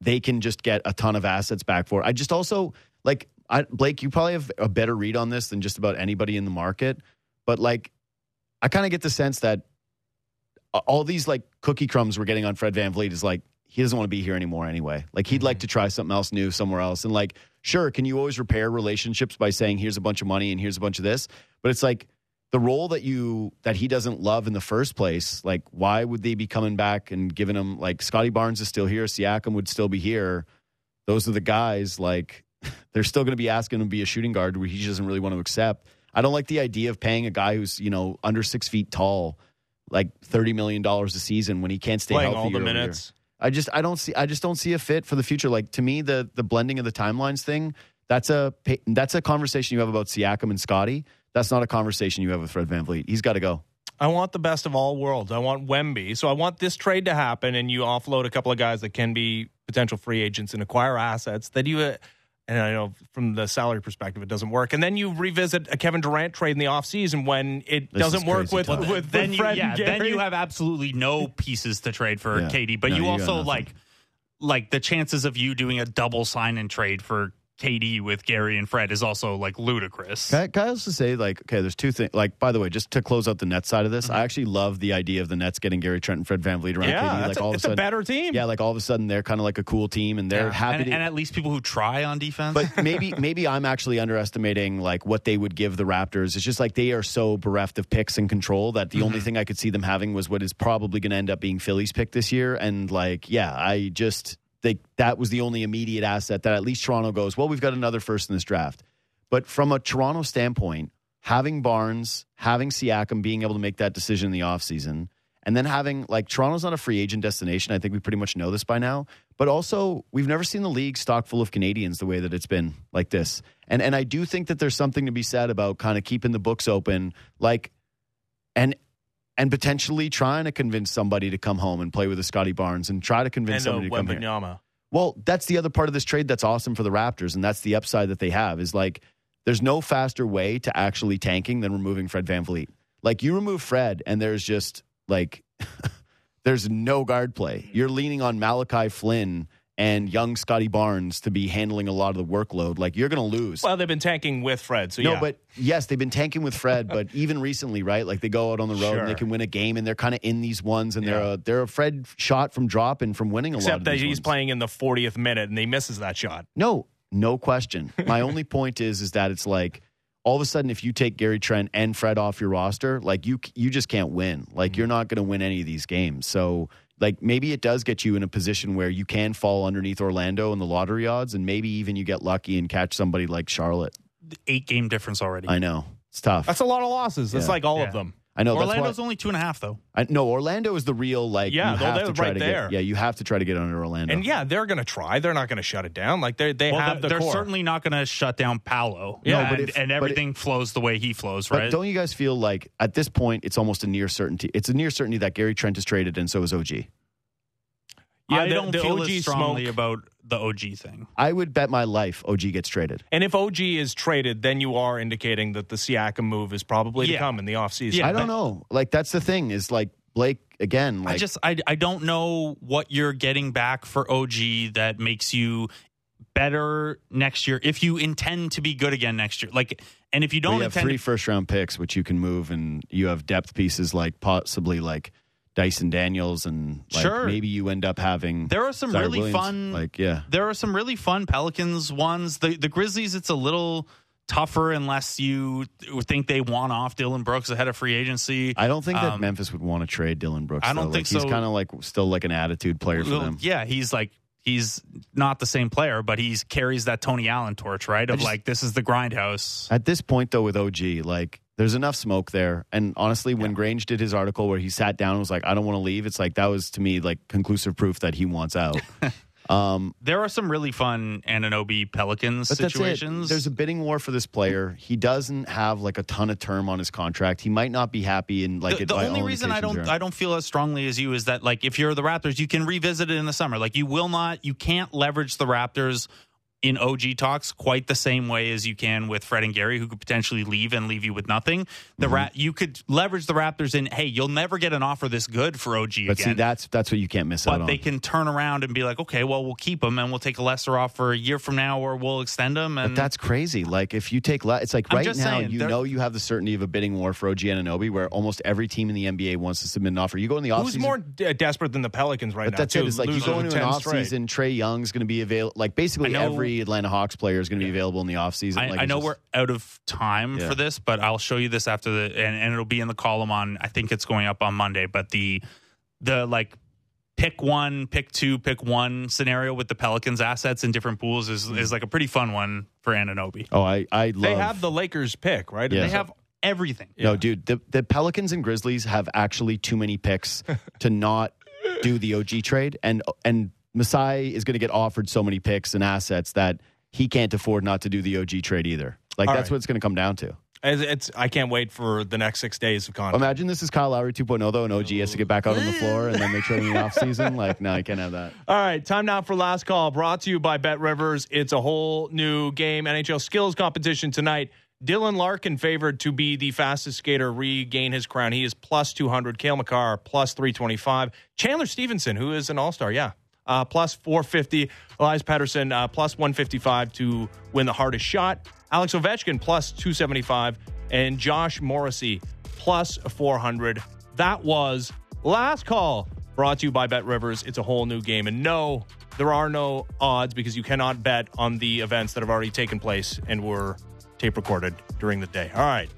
they can just get a ton of assets back for. it. I just also like I, Blake, you probably have a better read on this than just about anybody in the market, but like I kind of get the sense that all these like cookie crumbs we're getting on Fred VanVleet is like he doesn't want to be here anymore anyway. Like he'd like mm-hmm. to try something else new somewhere else. And like, sure, can you always repair relationships by saying here's a bunch of money and here's a bunch of this? But it's like the role that you that he doesn't love in the first place. Like, why would they be coming back and giving him like Scottie Barnes is still here, Siakam would still be here. Those are the guys like *laughs* they're still going to be asking him to be a shooting guard where he doesn't really want to accept. I don't like the idea of paying a guy who's you know under six feet tall like thirty million dollars a season when he can't stay Playing healthy all the minutes. I just I don't see I just don't see a fit for the future. Like to me, the the blending of the timelines thing that's a that's a conversation you have about Siakam and Scottie. That's not a conversation you have with Fred VanVleet. He's got to go. I want the best of all worlds. I want Wemby. So I want this trade to happen, and you offload a couple of guys that can be potential free agents and acquire assets that you. Uh, And I know from the salary perspective, it doesn't work. And then you revisit a Kevin Durant trade in the offseason when it This doesn't work with, talk. with, with, then you, yeah, and then you have absolutely no pieces to trade for Yeah. KD, but No, you, you also like like the chances of you doing a double sign and trade for KD with Gary and Fred is also like ludicrous. Can I, can I also say, like, okay, there's two things. Like, by the way, just to close out the Nets side of this, I actually love the idea of the Nets getting Gary Trent and Fred VanVleet around yeah, KD. Like, a, all of a sudden, better team. yeah, like all of a sudden they're kind of like a cool team and they're Yeah. happy and, to. and at least people who try on defense. but *laughs* maybe maybe I'm actually underestimating like what they would give the Raptors. It's just like they are so bereft of picks and control that the Mm-hmm. only thing I could see them having was what is probably going to end up being Philly's pick this year. And like, yeah, I just think that was the only immediate asset that at least Toronto goes. Well, we've got another first in this draft. But from a Toronto standpoint, having Barnes, having Siakam being able to make that decision in the offseason, and then having like Toronto's not a free agent destination. I think we pretty much know this by now. But also, we've never seen the league stock full of Canadians the way that it's been like this. And and I do think that there's something to be said about kind of keeping the books open, like and and potentially trying to convince somebody to come home and play with a Scottie Barnes and try to convince and uh, somebody to come here. Well, that's the other part of this trade that's awesome for the Raptors, and that's the upside that they have is like there's no faster way to actually tanking than removing Fred VanVleet. Like you remove Fred, and there's just like *laughs* there's no guard play. You're leaning on Malachi Flynn and young Scottie Barnes to be handling a lot of the workload. Like you're going to lose. Well, they've been tanking with Fred. So no, yeah. but yes, they've been tanking with Fred, but *laughs* even recently, right? Like they go out on the road and they can win a game, and they're kind of in these ones, and they're a, they're a Fred shot from dropping from winning a lot. except that these he's ones. playing in the 40th minute and he misses that shot. No, no question. *laughs* My only point is is that it's like all of a sudden if you take Gary Trent and Fred off your roster, like you you just can't win. Like mm. you're not going to win any of these games. So like maybe it does get you in a position where you can fall underneath Orlando in the lottery odds and maybe even you get lucky and catch somebody like Charlotte. Eight game difference already. I know. It's tough. That's a lot of losses. That's Yeah. like all Yeah. of them. I know Orlando's that's why, only two and a half though. I, no, Orlando is the real like Yeah, you they're- have they're to try right to there. get yeah, you have to try to get under Orlando. And yeah, they're going to try. They're not going to shut it down. Like they they Well, have the they're core. certainly not going to shut down Paolo. Yeah, and, but if- and but everything flows the way he flows, But right? don't you guys feel like at this point it's almost a near certainty? It's a near certainty that Gary Trent is traded and so is OG. Yeah, I the- don't the feel OG as strongly smoke- about the OG thing. I would bet my life OG gets traded. And if OG is traded, then you are indicating that the Siakam move is probably to come in the offseason. Yeah, I don't know. Like that's the thing is like Blake again. Like I just I I don't know what you're getting back for OG that makes you better next year if you intend to be good again next year. Like and if you don't have intend three to, first round picks which you can move, and you have depth pieces like possibly like Dyson Daniels, and like Sure. maybe you end up having. there are some Ziaire really Williams. fun Like yeah, there are some really fun Pelicans ones. The the Grizzlies, it's a little tougher unless you think they want off Dillon Brooks ahead of free agency. I don't think that Um, Memphis would want to trade Dillon Brooks. I don't though. think like, He's kind of like still like an attitude player for Well, them. yeah, he's like he's not the same player, but he's carries that Tony Allen torch, right? Of just- like this is the grindhouse. At this point, though, with OG, like there's enough smoke there. And honestly, when Grange did his article where he sat down and was like, "I don't want to leave," it's like that was to me like conclusive proof that he wants out. *laughs* um, There are some really fun Anunoby Pelicans situations. There's a bidding war for this player. He doesn't have like a ton of term on his contract. He might not be happy in like the, it the only reason I don't are. I don't feel as strongly as you is that like if you're the Raptors, you can revisit it in the summer. Like you will not, you can't leverage the Raptors in OG talks quite the same way as you can with Fred and Gary, who could potentially leave and leave you with nothing. The Mm-hmm. rat you could leverage the Raptors in. Hey, you'll never get an offer this good for OG But see, that's that's what you can't miss out on. but they can turn around and be like, okay, well, we'll keep him and we'll take a lesser offer a year from now, or we'll extend him. And But that's crazy. Like if you take, le- it's like I'm right now saying, you know you have the certainty of a bidding war for OG Anunoby, where almost every team in the NBA wants to submit an offer. You go in the offseason. Who's more de- desperate than the Pelicans right But now? that's too? it. It's like you go into an 10 off season. Trae Young's going to be available. Like basically I know- every Atlanta Hawks player is going to be available in the off season. I, like, I know just- we're out of time Yeah. for this, but I'll show you this after the and, and it'll be in the column on. I think it's going up on Monday, but the the like pick one, pick two, pick one scenario with the Pelicans assets in different pools is mm. is like a pretty fun one for Anunoby. Oh, I I love. They have the Lakers pick, right? Yeah. They have everything. No, dude, the, the Pelicans and Grizzlies have actually too many picks *laughs* to not do the OG trade, and and Masai is going to get offered so many picks and assets that he can't afford not to do the OG trade either. Like All that's right. what it's going to come down to. It's, it's I can't wait for the next six days of content. Imagine this is Kyle Lowry 2.0 though, and OG has to get back out on the floor, and then they trade in the offseason. *laughs* Like, no, I can't have that. All right, time now for last call. Brought to you by BetRivers. It's a whole new game. NHL skills competition tonight. Dylan Larkin favored to be the fastest skater, regain his crown. He is plus 200. Cale Makar, plus 325. Chandler Stephenson, who is an all star, yeah, uh, plus 450. Elias Pettersson uh, plus 155 to win the hardest shot. Alex Ovechkin, plus 275. And Josh Morrissey, plus 400. That was last call brought to you by BetRivers. It's a whole new game. And no, there are no odds because you cannot bet on the events that have already taken place and were tape recorded during the day. All right.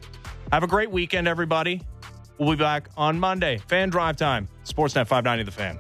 Have a great weekend, everybody. We'll be back on Monday. Fan drive time. Sportsnet 590 The Fan.